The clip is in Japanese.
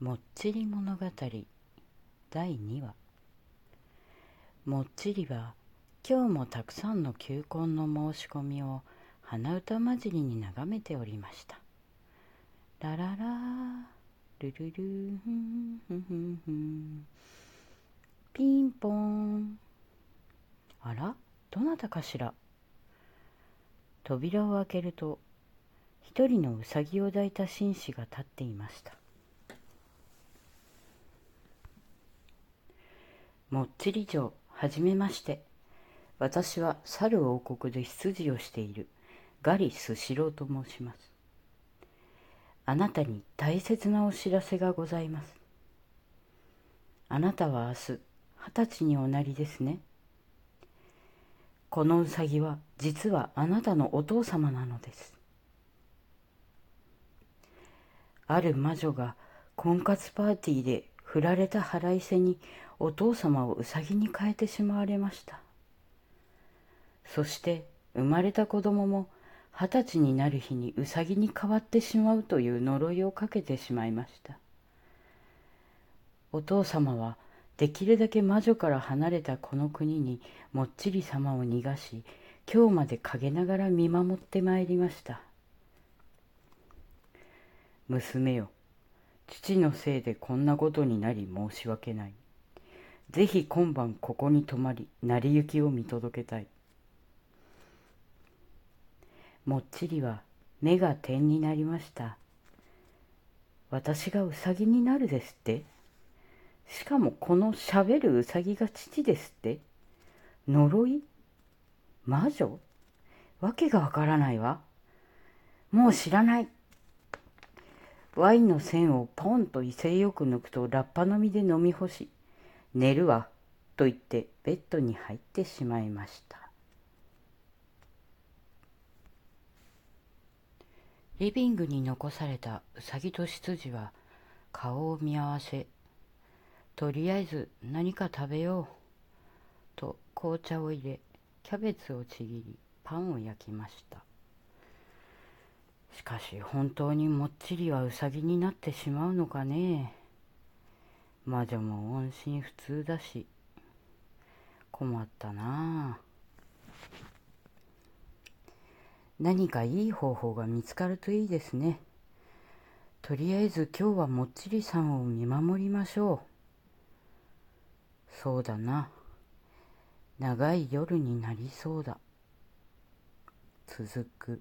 もっちり物語。第2話。もっちりは今日もたくさんの求婚の申し込みを鼻歌混じりに眺めておりました。ラララルルルふんふんふんふん。ピンポン。あらどなたかしら。扉を開けると一人のうさぎを抱いた紳士が立っていました。もっちり城はじめまして。私は猿王国で執事をしている。ガリスシローと申します。あなたに大切なお知らせがございます。あなたは明日二十歳におなりですね。このうさぎは実はあなたのお父様なのです。ある魔女が婚活パーティーで振られた腹いせにお父様をうさぎに変えてしまわれました。そして生まれた子供も二十歳になる日にうさぎに変わってしまうという呪いをかけてしまいました。お父様はできるだけ魔女から離れたこの国にもっちり様を逃がし今日まで陰ながら見守ってまいりました。娘よ父のせいでこんなことになり申し訳ない。ぜひ今晩ここに泊まり、成り行きを見届けたい。もっちりは目が点になりました。私がウサギになるですってしかもこのしゃべるウサギが父ですって呪い？魔女？わけがわからないわ。もう知らない。ワインの線をポンと威勢よく抜くとラッパ飲みで飲み干し、寝るわ、と言ってベッドに入ってしまいました。リビングに残されたうさぎと執事は顔を見合わせ、とりあえず何か食べよう、と紅茶を入れ、キャベツをちぎり、パンを焼きました。しかし本当にもっちりはウサギになってしまうのかね。魔女も音信不通だし。困ったなあ。何かいい方法が見つかるといいですね。とりあえず今日はもっちりさんを見守りましょう。そうだな。長い夜になりそうだ。続く。